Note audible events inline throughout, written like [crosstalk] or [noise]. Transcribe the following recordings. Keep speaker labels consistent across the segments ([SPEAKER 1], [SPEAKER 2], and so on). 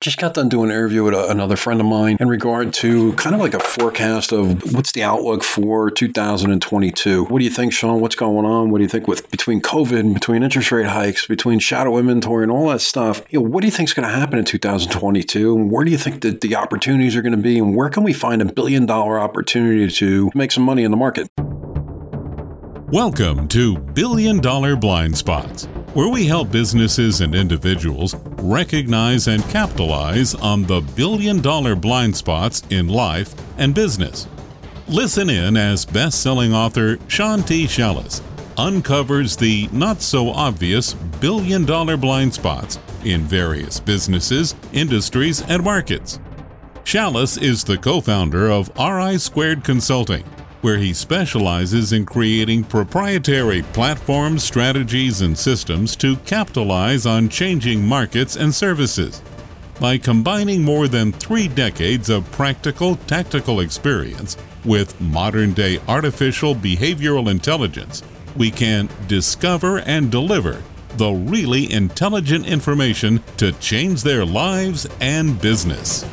[SPEAKER 1] Just got done doing an interview with a, another friend of mine in regard to kind of like a forecast of what's the outlook for 2022. What do you think, Sean? What's going on? What do you think with between COVID, and between interest rate hikes, between shadow inventory, and all that stuff? You know, what do you think is going to happen in 2022? And where do you think that the opportunities are going to be? And where can we find a billion dollar opportunity to make some money in the market?
[SPEAKER 2] Welcome to Billion Dollar Blind Spots where we help businesses and individuals recognize and capitalize on the billion dollar blind spots in life and business. Listen in as best selling author Sean T. Uncovers the not so obvious billion dollar blind spots in various businesses, industries, and markets. Shallis is the co founder of RI Squared Consulting where he specializes in creating proprietary platforms, strategies, and systems to capitalize on changing markets and services. By combining more than three decades of practical tactical experience with modern day artificial behavioral intelligence, we can discover and deliver the really intelligent information to change their lives and business.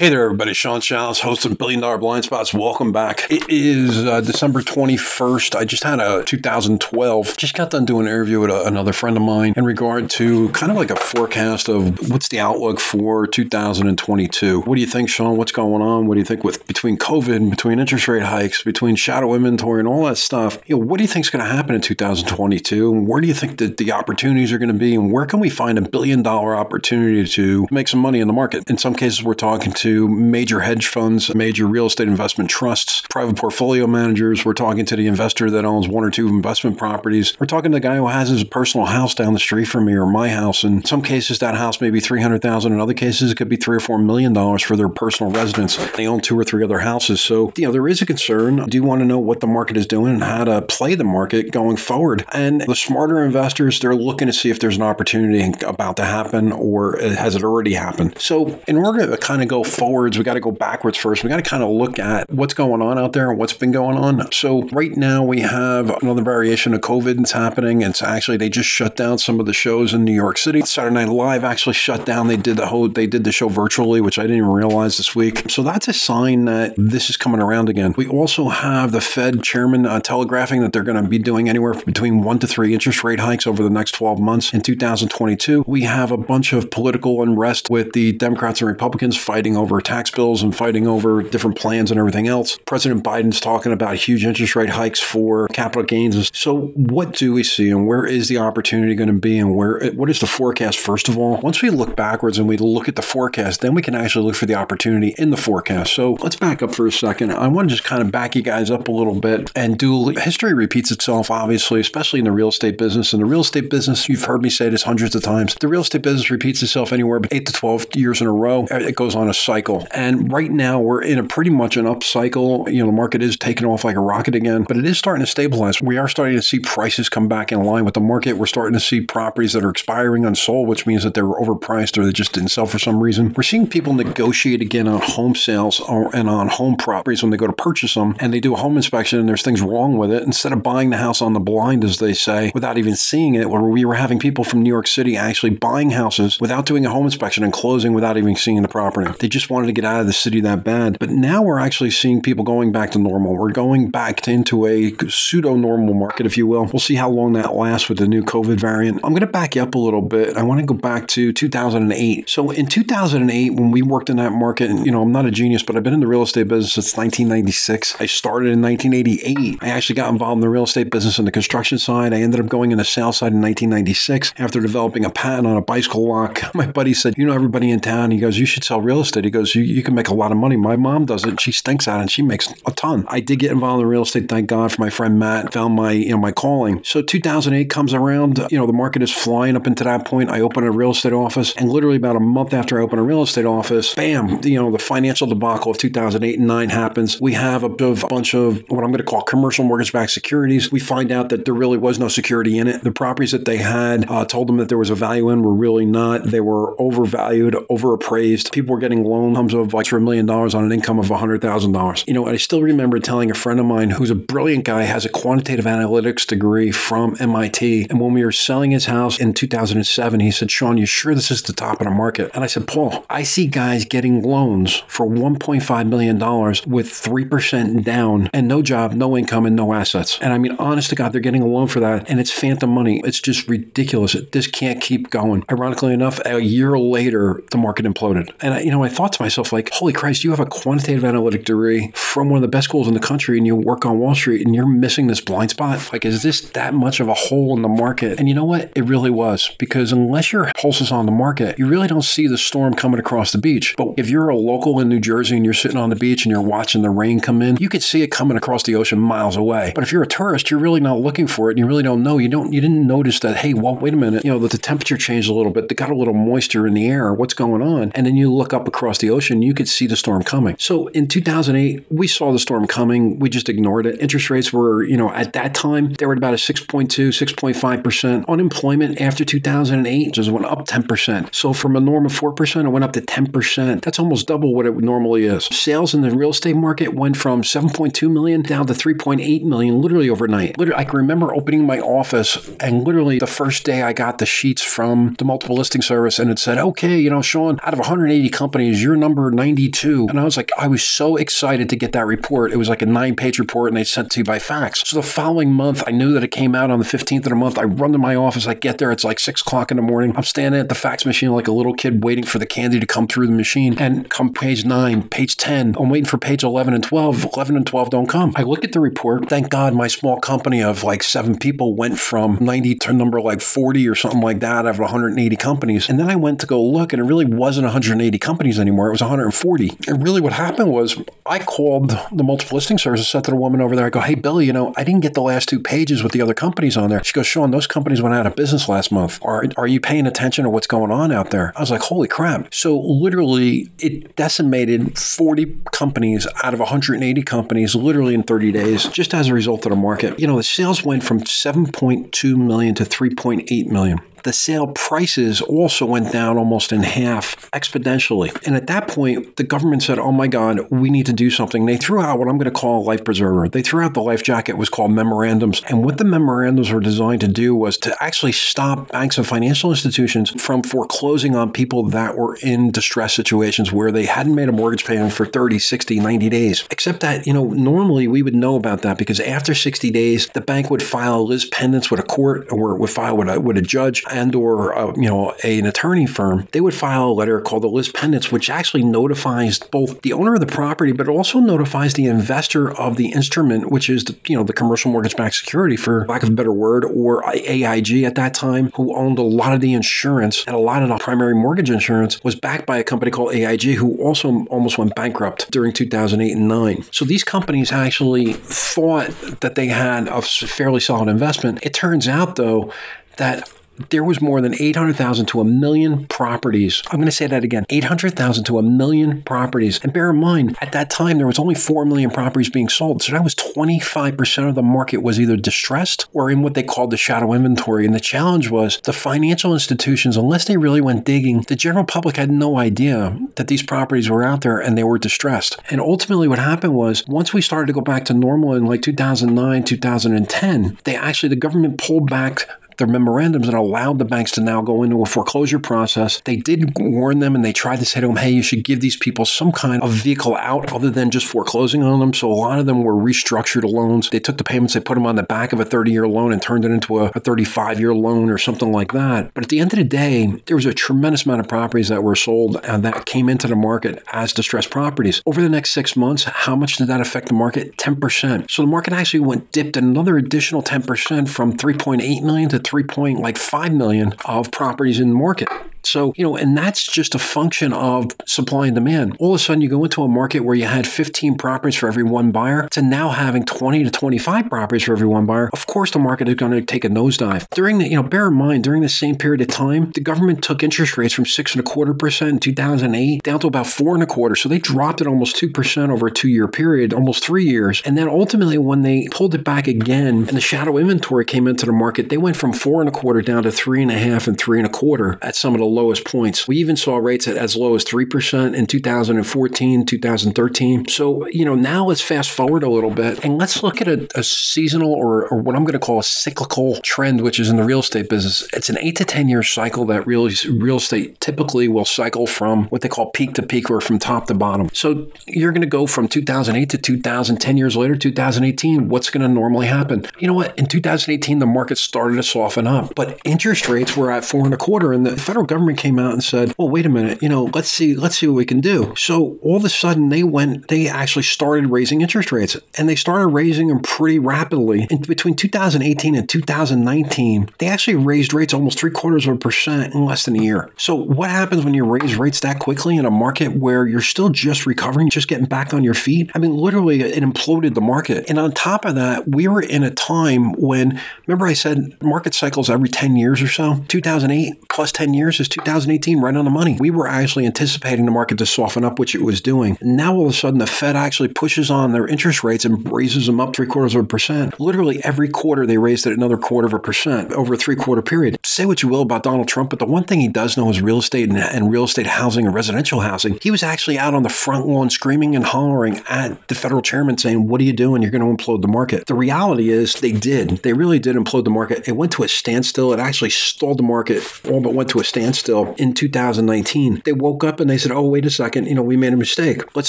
[SPEAKER 1] Hey there, everybody. Sean Shallis, host of Billion Dollar Blind Spots. Welcome back. It is uh, December 21st. I just had a 2012. Just got done doing an interview with a, another friend of mine in regard to kind of like a forecast of what's the outlook for 2022. What do you think, Sean? What's going on? What do you think with between COVID, and between interest rate hikes, between shadow inventory, and all that stuff? You know, what do you think is going to happen in 2022? And where do you think that the opportunities are going to be? And where can we find a billion dollar opportunity to make some money in the market? In some cases, we're talking to to major hedge funds, major real estate investment trusts, private portfolio managers. We're talking to the investor that owns one or two investment properties. We're talking to the guy who has his personal house down the street from me or my house. In some cases, that house may be 300000 In other cases, it could be three or four million dollars for their personal residence. They own two or three other houses. So, you know, there is a concern. Do you want to know what the market is doing and how to play the market going forward? And the smarter investors, they're looking to see if there's an opportunity about to happen or has it already happened. So, in order to kind of go forwards, we got to go backwards first. We got to kind of look at what's going on out there and what's been going on. So right now we have another variation of COVID that's happening. It's actually they just shut down some of the shows in New York City. Saturday Night Live actually shut down. They did the whole they did the show virtually, which I didn't even realize this week. So that's a sign that this is coming around again. We also have the Fed chairman uh, telegraphing that they're going to be doing anywhere between one to three interest rate hikes over the next 12 months in 2022. We have a bunch of political unrest with the Democrats and Republicans fighting over tax bills and fighting over different plans and everything else. President Biden's talking about huge interest rate hikes for capital gains. So, what do we see, and where is the opportunity going to be, and where? What is the forecast? First of all, once we look backwards and we look at the forecast, then we can actually look for the opportunity in the forecast. So, let's back up for a second. I want to just kind of back you guys up a little bit and do history repeats itself, obviously, especially in the real estate business. In the real estate business, you've heard me say this hundreds of times. The real estate business repeats itself anywhere but eight to twelve years in a row. It goes on a cycle. And right now we're in a pretty much an up cycle. You know, the market is taking off like a rocket again, but it is starting to stabilize. We are starting to see prices come back in line with the market. We're starting to see properties that are expiring unsold, which means that they were overpriced or they just didn't sell for some reason. We're seeing people negotiate again on home sales or, and on home properties when they go to purchase them and they do a home inspection and there's things wrong with it. Instead of buying the house on the blind, as they say, without even seeing it, where we were having people from New York City actually buying houses without doing a home inspection and closing without even seeing the property. They just wanted to get out of the city that bad. But now we're actually seeing people going back to normal. We're going back into a pseudo normal market, if you will. We'll see how long that lasts with the new COVID variant. I'm going to back you up a little bit. I want to go back to 2008. So in 2008, when we worked in that market, and you know, I'm not a genius, but I've been in the real estate business since 1996. I started in 1988. I actually got involved in the real estate business on the construction side. I ended up going in the sales side in 1996 after developing a patent on a bicycle lock. [laughs] My buddy said, You know, everybody in town, he goes, You should sell real estate. Goes, You, you can make a lot of money. My mom does it. She stinks at it and she makes a ton. I did get involved in real estate, thank God for my friend Matt, found my, you know, my calling. So 2008 comes around, you know, the market is flying up into that point. I open a real estate office and literally about a month after I open a real estate office, bam, you know, the financial debacle of 2008 and 9 happens. We have a, a bunch of what I'm going to call commercial mortgage-backed securities. We find out that there really was no security in it. The properties that they had uh, told them that there was a value in were really not. They were overvalued, overappraised. People were getting loans loan comes of like for a million dollars on an income of $100,000. You know, I still remember telling a friend of mine who's a brilliant guy, has a quantitative analytics degree from MIT. And when we were selling his house in 2007, he said, Sean, you sure this is the top of the market? And I said, Paul, I see guys getting loans for $1.5 million with 3% down and no job, no income, and no assets. And I mean, honest to God, they're getting a loan for that. And it's phantom money. It's just ridiculous. This can't keep going. Ironically enough, a year later, the market imploded. And I, you know, I thought to myself, like, holy Christ, you have a quantitative analytic degree from one of the best schools in the country and you work on Wall Street and you're missing this blind spot. Like, is this that much of a hole in the market? And you know what? It really was because unless your pulse is on the market, you really don't see the storm coming across the beach. But if you're a local in New Jersey and you're sitting on the beach and you're watching the rain come in, you could see it coming across the ocean miles away. But if you're a tourist, you're really not looking for it and you really don't know. You don't you didn't notice that, hey, well, wait a minute, you know, that the temperature changed a little bit. They got a little moisture in the air. What's going on? And then you look up across the ocean, you could see the storm coming. So in 2008, we saw the storm coming. We just ignored it. Interest rates were, you know, at that time, they were at about a 6.2, 6.5%. Unemployment after 2008 just went up 10%. So from a norm of 4%, it went up to 10%. That's almost double what it normally is. Sales in the real estate market went from 7.2 million down to 3.8 million literally overnight. Literally, I can remember opening my office and literally the first day I got the sheets from the multiple listing service and it said, okay, you know, Sean, out of 180 companies, you're number 92. And I was like, I was so excited to get that report. It was like a nine page report and they sent it to you by fax. So the following month, I knew that it came out on the 15th of the month. I run to my office. I get there. It's like six o'clock in the morning. I'm standing at the fax machine like a little kid waiting for the candy to come through the machine. And come page nine, page 10, I'm waiting for page 11 and 12. 11 and 12 don't come. I look at the report. Thank God my small company of like seven people went from 90 to number like 40 or something like that out of 180 companies. And then I went to go look and it really wasn't 180 companies anymore. It was 140. And really what happened was I called the multiple listing service said to the woman over there, I go, hey, Billy, you know, I didn't get the last two pages with the other companies on there. She goes, Sean, those companies went out of business last month. Are, are you paying attention to what's going on out there? I was like, holy crap. So literally it decimated 40 companies out of 180 companies literally in 30 days just as a result of the market. You know, the sales went from 7.2 million to 3.8 million the sale prices also went down almost in half exponentially. And at that point, the government said, oh my God, we need to do something. They threw out what I'm going to call a life preserver. They threw out the life jacket, was called memorandums. And what the memorandums were designed to do was to actually stop banks and financial institutions from foreclosing on people that were in distress situations where they hadn't made a mortgage payment for 30, 60, 90 days. Except that, you know, normally we would know about that because after 60 days, the bank would file a lis pendens with a court or would file with a, with a judge and or uh, you know an attorney firm, they would file a letter called the lis pendens, which actually notifies both the owner of the property, but also notifies the investor of the instrument, which is the, you know the commercial mortgage-backed security, for lack of a better word, or AIG at that time, who owned a lot of the insurance and a lot of the primary mortgage insurance was backed by a company called AIG, who also almost went bankrupt during 2008 and 9. So these companies actually thought that they had a fairly solid investment. It turns out, though, that there was more than 800,000 to a million properties. I'm going to say that again 800,000 to a million properties. And bear in mind, at that time, there was only 4 million properties being sold. So that was 25% of the market was either distressed or in what they called the shadow inventory. And the challenge was the financial institutions, unless they really went digging, the general public had no idea that these properties were out there and they were distressed. And ultimately, what happened was once we started to go back to normal in like 2009, 2010, they actually, the government pulled back their memorandums and allowed the banks to now go into a foreclosure process. They did warn them and they tried to say to them, hey, you should give these people some kind of vehicle out other than just foreclosing on them. So a lot of them were restructured loans. They took the payments, they put them on the back of a 30 year loan and turned it into a, a 35 year loan or something like that. But at the end of the day, there was a tremendous amount of properties that were sold and that came into the market as distressed properties. Over the next six months, how much did that affect the market? 10%. So the market actually went dipped another additional 10% from 3.8 million to 3 point like 5 million of properties in the market. So, you know, and that's just a function of supply and demand. All of a sudden, you go into a market where you had 15 properties for every one buyer to now having 20 to 25 properties for every one buyer. Of course, the market is going to take a nosedive. During the, you know, bear in mind, during the same period of time, the government took interest rates from six and a quarter percent in 2008 down to about four and a quarter. So they dropped it almost 2% over a two year period, almost three years. And then ultimately, when they pulled it back again and the shadow inventory came into the market, they went from four and a quarter down to three and a half and three and a quarter at some of the lowest points. We even saw rates at as low as 3% in 2014, 2013. So, you know, now let's fast forward a little bit and let's look at a, a seasonal or, or, what I'm going to call a cyclical trend, which is in the real estate business. It's an eight to 10 year cycle that real, real estate typically will cycle from what they call peak to peak or from top to bottom. So you're going to go from 2008 to 2010 years later, 2018. What's going to normally happen? You know what? In 2018, the market started to soften up, but interest rates were at four and a quarter, and the federal government came out and said, "Well, wait a minute. You know, let's see, let's see what we can do." So all of a sudden, they went, they actually started raising interest rates, and they started raising them pretty rapidly. In between 2018 and 2019, they actually raised rates almost three quarters of a percent in less than a year. So what happens when you raise rates that quickly in a market where you're still just recovering, just getting back on your feet? I mean, literally, it imploded the market. And on top of that, we were in a time when, remember, I said market cycles every 10 years or so? 2008 plus 10 years is 2018, right on the money. We were actually anticipating the market to soften up, which it was doing. Now, all of a sudden, the Fed actually pushes on their interest rates and raises them up three quarters of a percent. Literally every quarter, they raised it another quarter of a percent over a three quarter period. Say what you will about Donald Trump, but the one thing he does know is real estate and, and real estate housing and residential housing. He was actually out on the front lawn screaming and hollering at the federal chairman saying, What are you doing? You're going to implode the market. The reality is they did. They really did implode the market. It went to a standstill. It actually stalled the market, all but went to a standstill in 2019. They woke up and they said, Oh, wait a second. You know, we made a mistake. Let's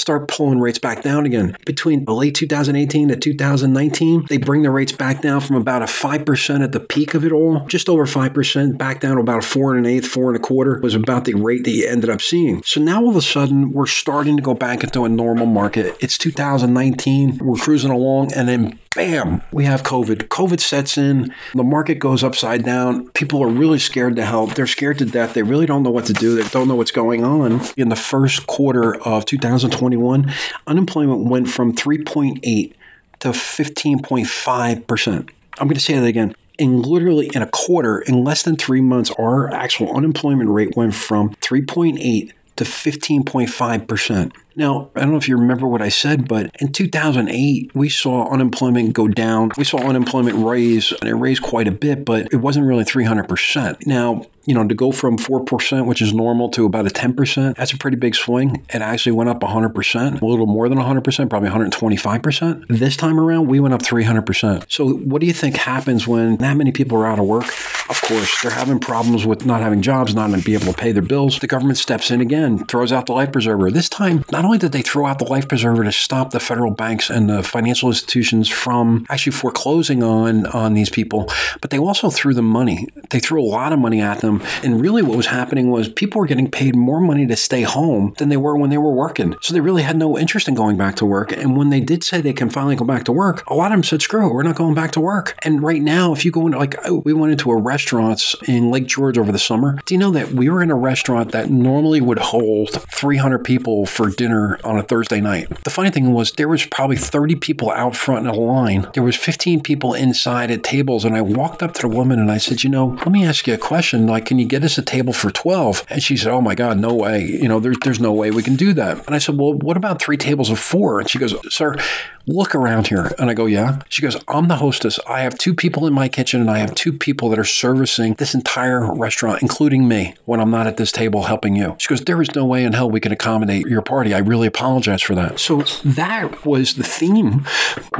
[SPEAKER 1] start pulling rates back down again. Between late 2018 to 2019, they bring the rates back down from about a 5% at the peak of it all, just over 5%, back down to about a four and an eighth, four and a quarter was about the rate that you ended up seeing. So now all of a sudden, we're starting to go back into a normal market. It's 2019. We're cruising along, and then bam, we have COVID. COVID sets in, the market goes upside down. People are really scared to help. They're scared to death. They really don't know what to do. They don't know what's going on. In the first quarter of 2021, unemployment went from 3.8 to 15.5%. I'm going to say that again. In literally in a quarter, in less than three months, our actual unemployment rate went from 3.8 to 15.5%. Now, I don't know if you remember what I said, but in 2008, we saw unemployment go down. We saw unemployment raise, and it raised quite a bit, but it wasn't really 300%. Now, you know, to go from 4%, which is normal, to about a 10%, that's a pretty big swing. It actually went up 100%, a little more than 100%, probably 125%. This time around, we went up 300%. So, what do you think happens when that many people are out of work? Of course, they're having problems with not having jobs, not being able to pay their bills. The government steps in again, throws out the life preserver. This time, not only did they throw out the life preserver to stop the federal banks and the financial institutions from actually foreclosing on, on these people, but they also threw them money. They threw a lot of money at them them. And really, what was happening was people were getting paid more money to stay home than they were when they were working. So they really had no interest in going back to work. And when they did say they can finally go back to work, a lot of them said, screw it, we're not going back to work. And right now, if you go into, like, oh, we went into a restaurant in Lake George over the summer. Do you know that we were in a restaurant that normally would hold 300 people for dinner on a Thursday night? The funny thing was, there was probably 30 people out front in a line. There was 15 people inside at tables. And I walked up to the woman and I said, you know, let me ask you a question. Like, can you get us a table for 12? And she said, oh my God, no way. You know, there's, there's no way we can do that. And I said, well, what about three tables of four? And she goes, sir, look around here. And I go, yeah. She goes, I'm the hostess. I have two people in my kitchen and I have two people that are servicing this entire restaurant, including me, when I'm not at this table helping you. She goes, there is no way in hell we can accommodate your party. I really apologize for that. So that was the theme.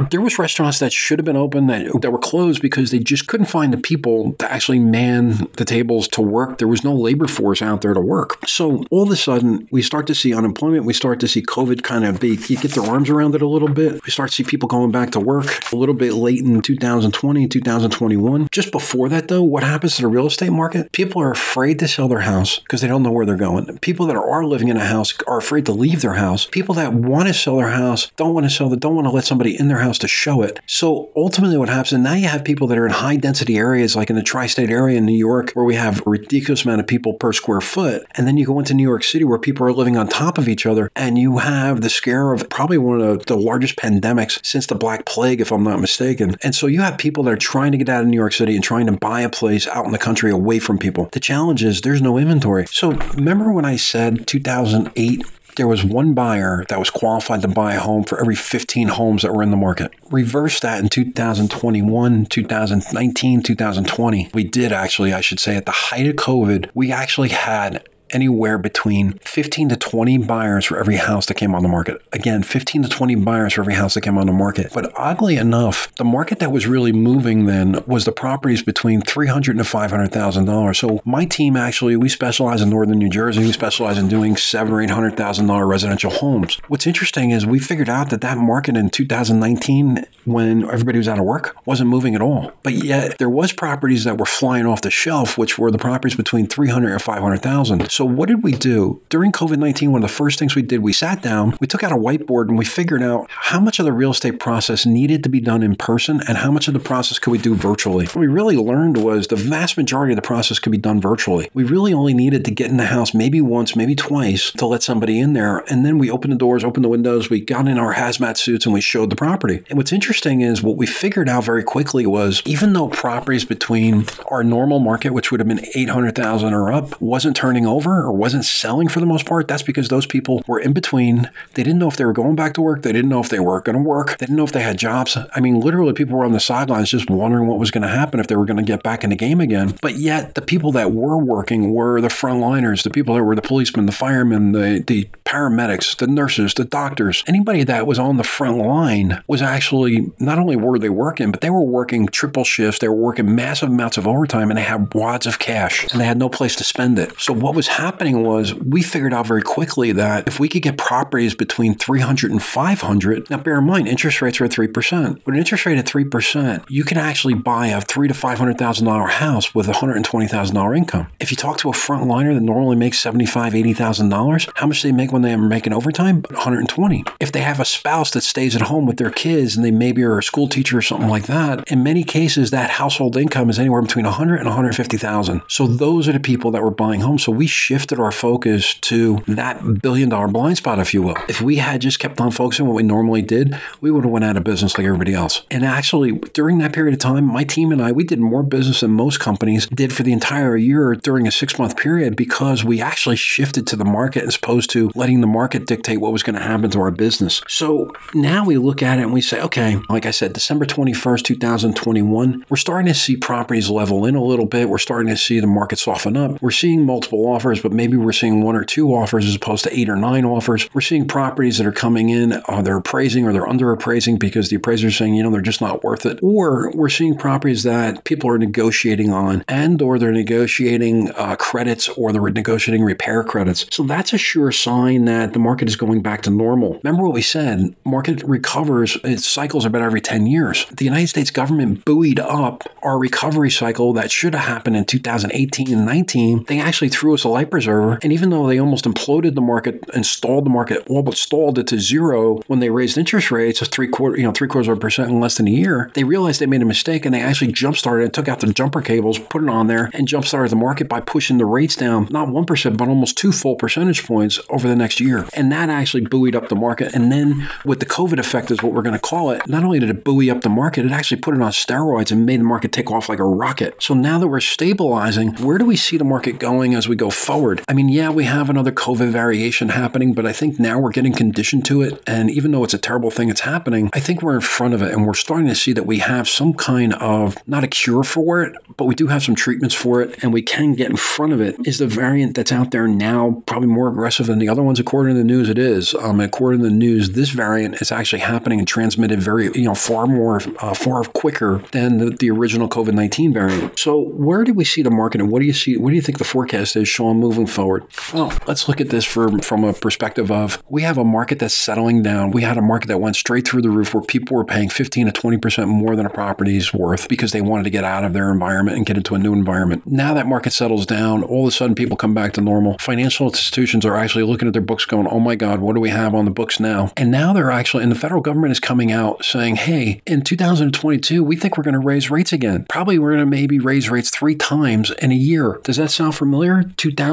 [SPEAKER 1] There was restaurants that should have been open that, that were closed because they just couldn't find the people to actually man the tables to work. There was no labor force out there to work. So all of a sudden, we start to see unemployment. We start to see COVID kind of be, get their arms around it a little bit. We start to see people going back to work a little bit late in 2020, 2021. Just before that, though, what happens to the real estate market? People are afraid to sell their house because they don't know where they're going. People that are living in a house are afraid to leave their house. People that want to sell their house don't want to sell it, don't want to let somebody in their house to show it. So ultimately, what happens, and now you have people that are in high density areas like in the tri state area in New York, where we have a ridiculous amount of people per square foot. And then you go into New York City where people are living on top of each other, and you have the scare of probably one of the largest pandemics since the Black Plague, if I'm not mistaken. And so you have people that are trying to get out of New York City and trying to buy a place out in the country away from people. The challenge is there's no inventory. So remember when I said 2008 there was one buyer that was qualified to buy a home for every 15 homes that were in the market. Reverse that in 2021, 2019, 2020. We did actually, I should say, at the height of COVID, we actually had anywhere between 15 to 20 buyers for every house that came on the market. Again, 15 to 20 buyers for every house that came on the market. But oddly enough, the market that was really moving then was the properties between 300 to 500,000 dollars. So my team actually we specialize in northern New Jersey. We specialize in doing seven or eight hundred thousand dollar residential homes. What's interesting is we figured out that that market in 2019, when everybody was out of work, wasn't moving at all. But yet there was properties that were flying off the shelf, which were the properties between 300 and 500,000. So what did we do during COVID 19? One of the first things we did, we sat down, we took out a whiteboard, and we figured out how much of the real estate process needed to be done in person and how much of the process could we do virtually. What we really learned was the vast majority of the process could be done virtually. We really only needed to get in the house maybe once, maybe twice to let somebody in there. And then we opened the doors, opened the windows, we got in our hazmat suits, and we showed the property. And what's interesting is what we figured out very quickly was even though properties between our normal market, which would have been 800,000 or up, wasn't turning over or wasn't selling for the most part, that's because those people were in between. They didn't know if they were going back to work. They didn't know if they were going to work. They didn't know if they had jobs. I mean, literally, people were on the sidelines just wondering what was going to happen if they were going to get back in the game again. But yet, the people that were working were the frontliners, the people that were the policemen, the firemen, the, the paramedics, the nurses, the doctors. Anybody that was on the front line was actually not only were they working, but they were working triple shifts. They were working massive amounts of overtime and they had wads of cash and they had no place to spend it. So, what was happening was we figured out very quickly that if we could get properties between 300 and 500, now bear in mind, interest rates are at 3%. With an interest rate at 3%, you can actually buy a three to $500,000 house with a $120,000 income. If you talk to a frontliner that normally makes $75,000, $80,000, how much do they make when they are making overtime? 120. If they have a spouse that stays at home with their kids and they maybe are a school teacher or something like that, in many cases that household income is anywhere between 100 and 150,000. So those are the people that were buying homes. So we shifted our focus to that billion dollar blind spot, if you will. If we had just kept on focusing what we normally did, we would have went out of business like everybody else. And actually, during that period of time, my team and I, we did more business than most companies did for the entire year during a six month period because we actually shifted to the market as opposed to letting the market dictate what was going to happen to our business. So now we look at it and we say, okay, like I said, December 21st, 2021, we're starting to see properties level in a little bit. We're starting to see the market soften up. We're seeing multiple offers, but maybe we're seeing one or two offers as opposed to eight or nine offers. We're seeing properties that are coming in, uh, they're appraising or they're under appraising because the appraisers saying, you know, they're just not worth it. Or we're seeing properties that people are negotiating on and or they're negotiating uh, credits or they're negotiating repair credits. So that's a sure sign that the market is going back to normal. Remember what we said, market recovers, its cycles are about every 10 years. The United States government buoyed up our recovery cycle that should have happened in 2018 and 19. They actually threw us a life preserver. And even though they almost imploded the market and stalled the market, all but stalled it to zero when they raised interest rates of three quarter, you know, three quarters of a percent in less than a year, they realized they made a mistake and they actually jump started and took out the jumper cables, put it on there, and jump started the market by pushing the rates down, not 1%, but almost two full percentage points over the next year. And that actually buoyed up the market. And then with the COVID effect, is what we're going to call it, not only did it buoy up the market, it actually put it on steroids and made the market take off like a rocket. So now that we're stabilizing, where do we see the market going as we go forward? I mean, yeah, we have another COVID variation happening, but I think now we're getting conditioned to it. And even though it's a terrible thing that's happening, I think we're in front of it and we're starting to see that we have some kind of not a cure for it, but we do have some treatments for it and we can get in front of it. Is the variant that's out there now probably more aggressive than the other ones? According to the news, it is. Um, according to the news, this variant is actually happening and transmitted very, you know, far more, uh, far quicker than the, the original COVID 19 variant. So, where do we see the market and what do you see? What do you think the forecast is, Sean, moving forward? Well, let's look at this from, from a perspective of we have a market that's settling down. We had a market that went straight through the roof where people were paying 15 to 20% more than a property's worth because they wanted to get out of their environment and get into a new environment. Now that market settles down, all of a sudden people come back to normal. Financial institutions are actually looking at their books going, oh my God, what do we have on the books now? And now they're actually, and the federal government is coming out saying, hey, in 2022, we think we're going to raise rates again. Probably we're going to maybe raise rates three times in a year. Does that sound familiar?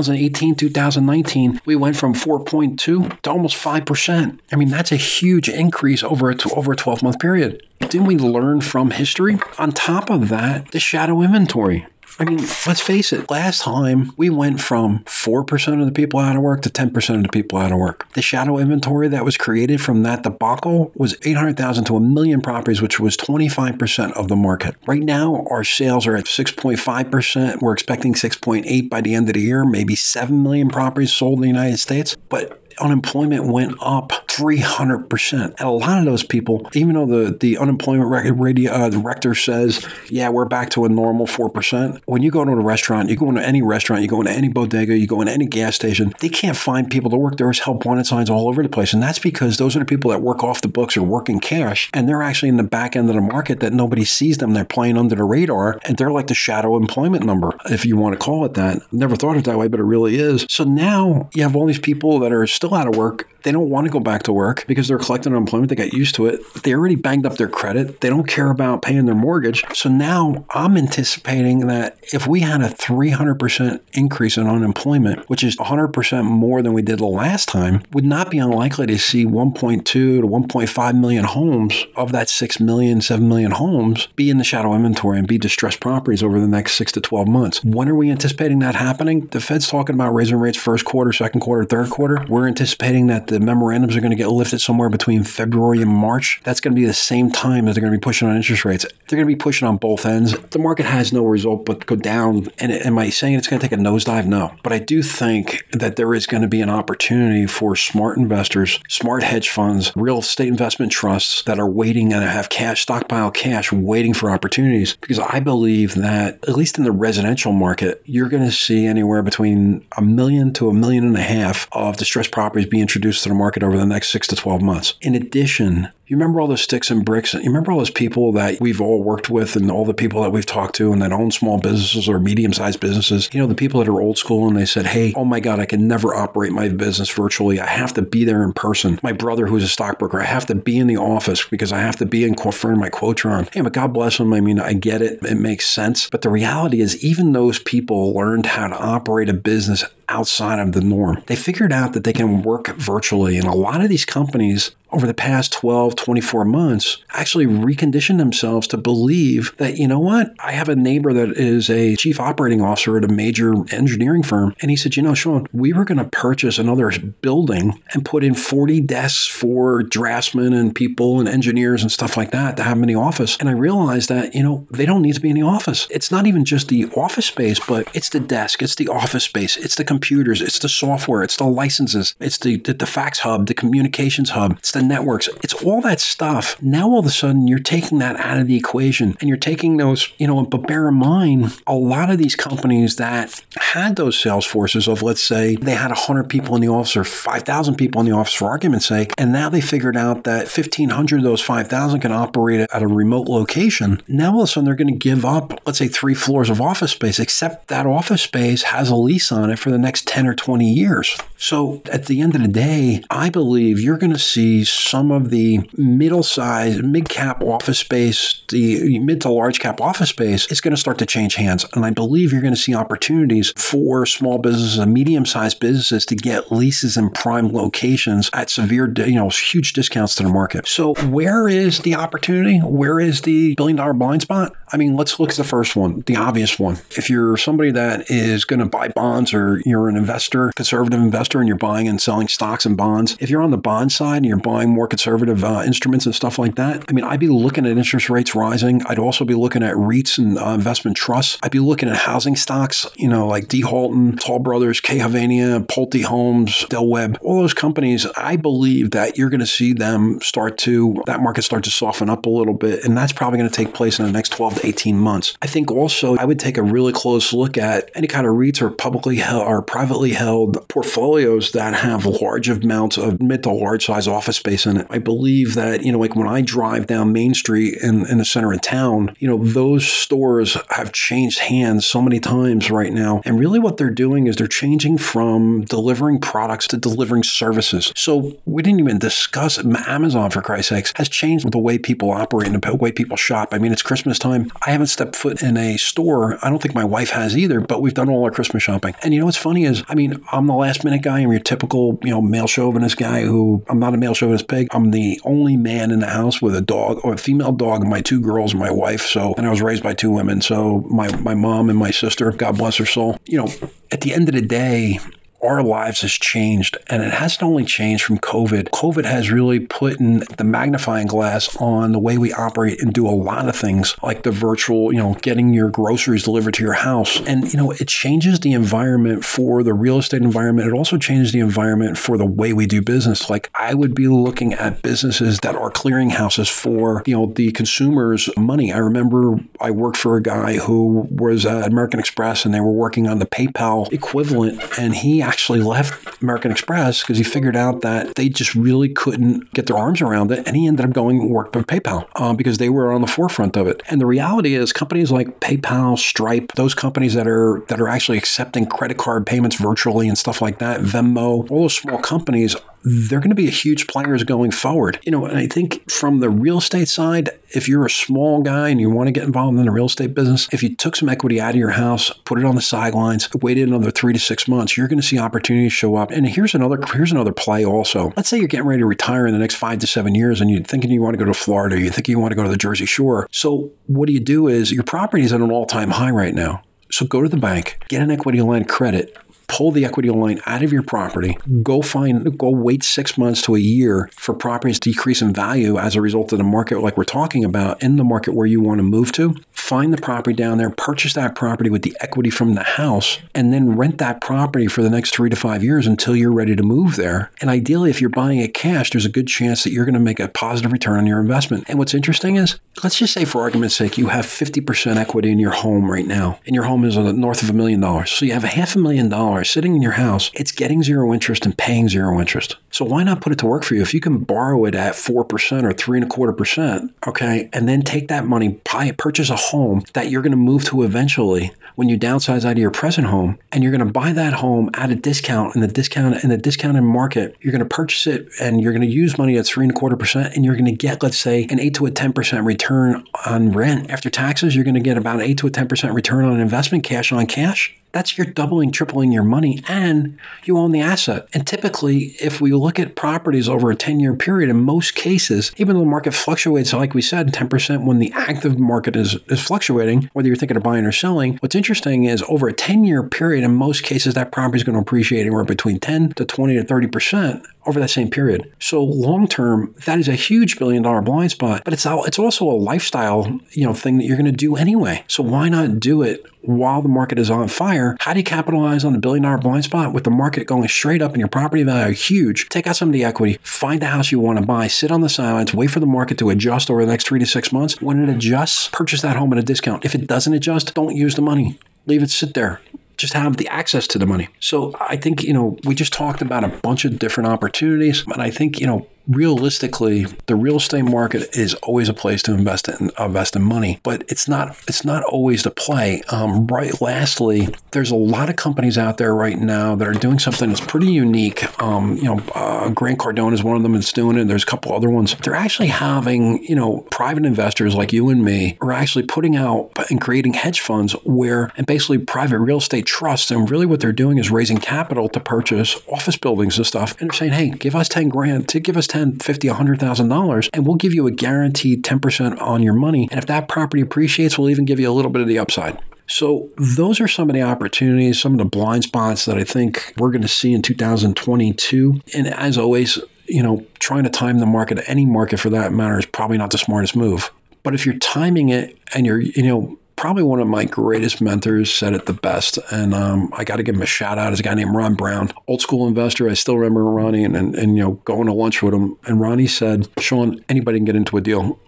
[SPEAKER 1] 2018, 2019, we went from 4.2 to almost 5%. I mean, that's a huge increase over a, over a 12 month period. Didn't we learn from history? On top of that, the shadow inventory. I mean, let's face it, last time we went from 4% of the people out of work to 10% of the people out of work. The shadow inventory that was created from that debacle was 800,000 to a million properties, which was 25% of the market. Right now, our sales are at 6.5%. We're expecting 6.8 by the end of the year, maybe 7 million properties sold in the United States. But unemployment went up 300%. And a lot of those people, even though the, the unemployment radio, uh, the rector says, yeah, we're back to a normal 4%, when you go to a restaurant, you go into any restaurant, you go into any bodega, you go into any gas station, they can't find people to work. There's help wanted signs all over the place. And that's because those are the people that work off the books or work in cash. And they're actually in the back end of the market that nobody sees them. They're playing under the radar. And they're like the shadow employment number, if you want to call it that. Never thought of it that way, but it really is. So now you have all these people that are still out of work. They don't want to go back to work because they're collecting unemployment. They got used to it. They already banged up their credit. They don't care about paying their mortgage. So now I'm anticipating that if we had a 300% increase in unemployment, which is 100% more than we did the last time, would not be unlikely to see 1.2 to 1.5 million homes of that 6 million, 7 million homes be in the shadow inventory and be distressed properties over the next 6 to 12 months. When are we anticipating that happening? The Fed's talking about raising rates first quarter, second quarter, third quarter. We're anticipating that the memorandums are going to get lifted somewhere between February and March. That's going to be the same time that they're going to be pushing on interest rates. They're going to be pushing on both ends. The market has no result but go down. And am I saying it's going to take a nosedive? No. But I do think that there is going to be an opportunity for smart investors, smart hedge funds, real estate investment trusts that are waiting and have cash, stockpile cash, waiting for opportunities. Because I believe that, at least in the residential market, you're going to see anywhere between a million to a million and a half of distressed properties be introduced to the market over the next six to 12 months. In addition, you remember all the sticks and bricks? You remember all those people that we've all worked with and all the people that we've talked to and that own small businesses or medium sized businesses? You know, the people that are old school and they said, hey, oh my God, I can never operate my business virtually. I have to be there in person. My brother, who's a stockbroker, I have to be in the office because I have to be in confirm my Quotron. Hey, but God bless them. I mean, I get it. It makes sense. But the reality is, even those people learned how to operate a business outside of the norm. They figured out that they can work virtually. And a lot of these companies over the past 12, 24 months actually reconditioned themselves to believe that, you know what? I have a neighbor that is a chief operating officer at a major engineering firm. And he said, you know, Sean, we were going to purchase another building and put in 40 desks for draftsmen and people and engineers and stuff like that to have them in the office. And I realized that, you know, they don't need to be in the office. It's not even just the office space, but it's the desk, it's the office space, it's the computers, it's the software, it's the licenses, it's the, the, the fax hub, the communications hub, it's the networks. It's all that stuff. Now all of a sudden you're taking that out of the equation and you're taking those, you know, but bear in mind, a lot of these companies that had those sales forces of, let's say, they had 100 people in the office or 5,000 people in the office for argument's sake, and now they figured out that 1,500 of those 5,000 can operate at a remote location. Now all of a sudden they're going to give up, let's say, three floors of office space, except that office space has a lease on it for the next 10 or 20 years. So at the end of the day, I believe you're going to see some of the middle size, mid cap office space, the mid to large cap office space is going to start to change hands. And I believe you're going to see opportunities for small businesses and medium sized businesses to get leases in prime locations at severe, you know, huge discounts to the market. So where is the opportunity? Where is the billion dollar blind spot? I mean, let's look at the first one, the obvious one. If you're somebody that is going to buy bonds or you're an investor, conservative investor, and you're buying and selling stocks and bonds, if you're on the bond side and you're buying more conservative uh, instruments and stuff like that, I mean, I'd be looking at interest rates rising. I'd also be looking at REITs and uh, investment trusts. I'd be looking at housing stocks, you know, like D.R. Horton, Toll Brothers, K. Hovnanian, Pulte Homes, Del Webb, all those companies. I believe that you're going to see them start to, that market start to soften up a little bit. And that's probably going to take place in the next 12 to 18 months. I think also I would take a really close look at any kind of REITs or publicly held or privately held portfolios that have large amounts of mid to large size office space in it. I believe that, you know, like when I drive down Main Street in, in the center of town, you know, those stores have changed hands so many times right now. And really what they're doing is they're changing from delivering products to delivering services. So we didn't even discuss Amazon, for Christ's sakes, has changed the way people operate and the way people shop. I mean, it's Christmas time. I haven't stepped foot in a store. I don't think my wife has either, but we've done all our Christmas shopping. And you know what's funny is, I mean, I'm the last minute guy. I'm your typical, you know, male chauvinist guy who I'm not a male chauvinist pig. I'm the only man in the house with a dog or a female dog and my two girls and my wife. So, and I was raised by two women. So my, my mom and my sister, God bless her soul. You know, at the end of the day, our lives has changed and it hasn't only changed from COVID. COVID has really put in the magnifying glass on the way we operate and do a lot of things like the virtual, you know, getting your groceries delivered to your house. And, you know, it changes the environment for the real estate environment. It also changes the environment for the way we do business. Like I would be looking at businesses that are clearinghouses for, you know, the consumer's money. I remember I worked for a guy who was at American Express and they were working on the PayPal equivalent and he actually left American Express because he figured out that they just really couldn't get their arms around it. And he ended up going work with PayPal um, because they were on the forefront of it. And the reality is companies like PayPal, Stripe, those companies that are that are actually accepting credit card payments virtually and stuff like that, Venmo, all those small companies they're going to be a huge players going forward. You know, and I think from the real estate side, if you're a small guy and you want to get involved in the real estate business, if you took some equity out of your house, put it on the sidelines, waited another three to six months, you're going to see opportunities show up. And here's another here's another play also. Let's say you're getting ready to retire in the next five to seven years, and you're thinking you want to go to Florida, you're thinking you want to go to the Jersey Shore. So what do you do is your property is at an all-time high right now. So go to the bank, get an equity line credit, pull the equity line out of your property, go find, go wait six months to a year for properties to decrease in value as a result of the market, like we're talking about, in the market where you want to move to. Find the property down there, purchase that property with the equity from the house, and then rent that property for the next three to five years until you're ready to move there. And ideally, if you're buying it cash, there's a good chance that you're going to make a positive return on your investment. And what's interesting is, let's just say, for argument's sake, you have 50% equity in your home right now, and your home is north of a million dollars. So you have a half a million dollars sitting in your house, it's getting zero interest and paying zero interest. So why not put it to work for you? If you can borrow it at 4% or three and a quarter percent, okay, and then take that money, buy, purchase a home that you're going to move to eventually when you downsize out of your present home, and you're going to buy that home at a discount in the discount in the discounted market. You're going to purchase it and you're going to use money at three and a quarter percent, and you're going to get, let's say, an eight to a 10% return on rent. After taxes, you're going to get about an eight to a 10% return on investment cash on cash that's you're doubling, tripling your money, and you own the asset. And typically, if we look at properties over a 10 year period, in most cases, even though the market fluctuates, like we said, 10% when the active market is, is fluctuating, whether you're thinking of buying or selling, what's interesting is over a 10 year period, in most cases, that property is going to appreciate anywhere between 10 to 20 to 30% over that same period. So long term, that is a huge billion dollar blind spot, but it's it's also a lifestyle, you know, thing that you're going to do anyway. So why not do it while the market is on fire? How do you capitalize on the billion dollar blind spot with the market going straight up and your property value huge? Take out some of the equity, find the house you want to buy, sit on the sidelines, wait for the market to adjust over the next 3 to 6 months. When it adjusts, purchase that home at a discount. If it doesn't adjust, don't use the money. Leave it sit there just have the access to the money. So I think, you know, we just talked about a bunch of different opportunities. And I think, you know, realistically, the real estate market is always a place to invest in invest in money, but it's not it's not always the play. Um, right. Lastly, there's a lot of companies out there right now that are doing something that's pretty unique. Um, you know, uh, Grant Cardone is one of them that's doing it. There's a couple other ones. They're actually having you know private investors like you and me are actually putting out and creating hedge funds where and basically private real estate trusts. And really, what they're doing is raising capital to purchase office buildings and stuff. And they're saying, hey, give us ten grand to give us 10, 50, $100,000, and we'll give you a guaranteed 10% on your money. And if that property appreciates, we'll even give you a little bit of the upside. So, those are some of the opportunities, some of the blind spots that I think we're going to see in 2022. And as always, you know, trying to time the market, any market for that matter, is probably not the smartest move. But if you're timing it and you're, you know, probably one of my greatest mentors said it the best. And um, I got to give him a shout out. Is a guy named Ron Brown, old school investor. I still remember Ronnie and, and, and, you know, going to lunch with him. And Ronnie said, Sean, anybody can get into a deal.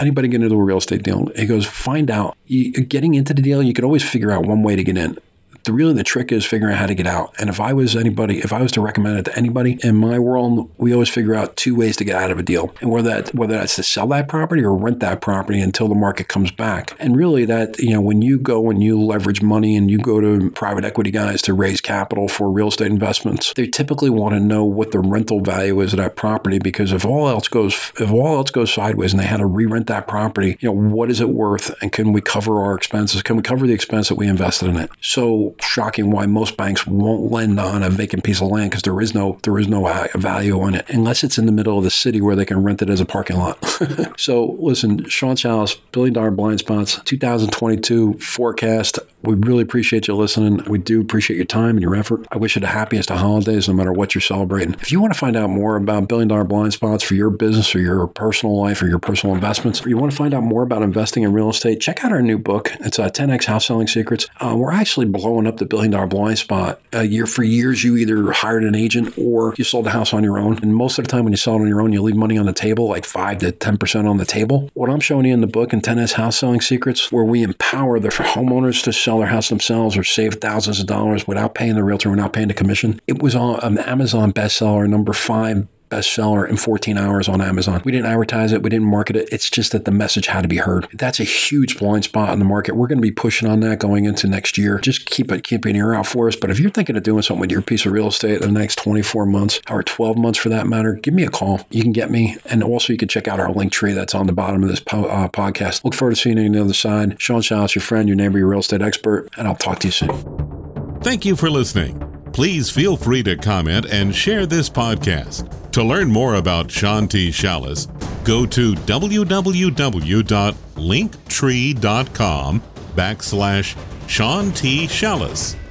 [SPEAKER 1] Anybody can get into a real estate deal. He goes, find out. You, getting into the deal, you can always figure out one way to get in The really the trick is figuring out how to get out. And if I was anybody, if I was to recommend it to anybody in my world, we always figure out two ways to get out of a deal, and whether that whether that's to sell that property or rent that property until the market comes back. And really, that you know, when you go and you leverage money and you go to private equity guys to raise capital for real estate investments, they typically want to know what the rental value is of that property because if all else goes if all else goes sideways and they had to re-rent that property, you know, what is it worth, and can we cover our expenses? Can we cover the expense that we invested in it? So shocking why most banks won't lend on a vacant piece of land because there is no there is no value on it unless it's in the middle of the city where they can rent it as a parking lot. [laughs] so listen, Sean Shallis, billion dollar blind spots, 2022 forecast. We really appreciate you listening. We do appreciate your time and your effort. I wish you the happiest of holidays, no matter what you're celebrating. If you want to find out more about billion dollar blind spots for your business or your personal life or your personal investments, or you want to find out more about investing in real estate, check out our new book. It's uh, 10x House Selling Secrets. Uh, we're actually blowing up the billion dollar blind spot. Uh, year for years, you either hired an agent or you sold the house on your own. And most of the time, when you sell it on your own, you leave money on the table, like five to ten percent on the table. What I'm showing you in the book 10x House Selling Secrets, where we empower the homeowners to sell their house themselves or save thousands of dollars without paying the realtor, without paying the commission. It was on an Amazon bestseller, number five bestseller in 14 hours on Amazon. We didn't advertise it, we didn't market it. It's just that the message had to be heard. That's a huge blind spot in the market. We're going to be pushing on that going into next year. Just keep it, keep an ear out for us. But if you're thinking of doing something with your piece of real estate in the next 24 months or 12 months for that matter, give me a call. You can get me. And also, you can check out our link tree that's on the bottom of this po- uh, podcast. Look forward to seeing you on the other side. Sean Shallis, your friend, your neighbor, your real estate expert, and I'll talk to you soon.
[SPEAKER 2] Thank you for listening. Please feel free to comment and share this podcast. To learn more about Sean T. Shallis, go to www.linktree.com backslash Sean T. Shallis.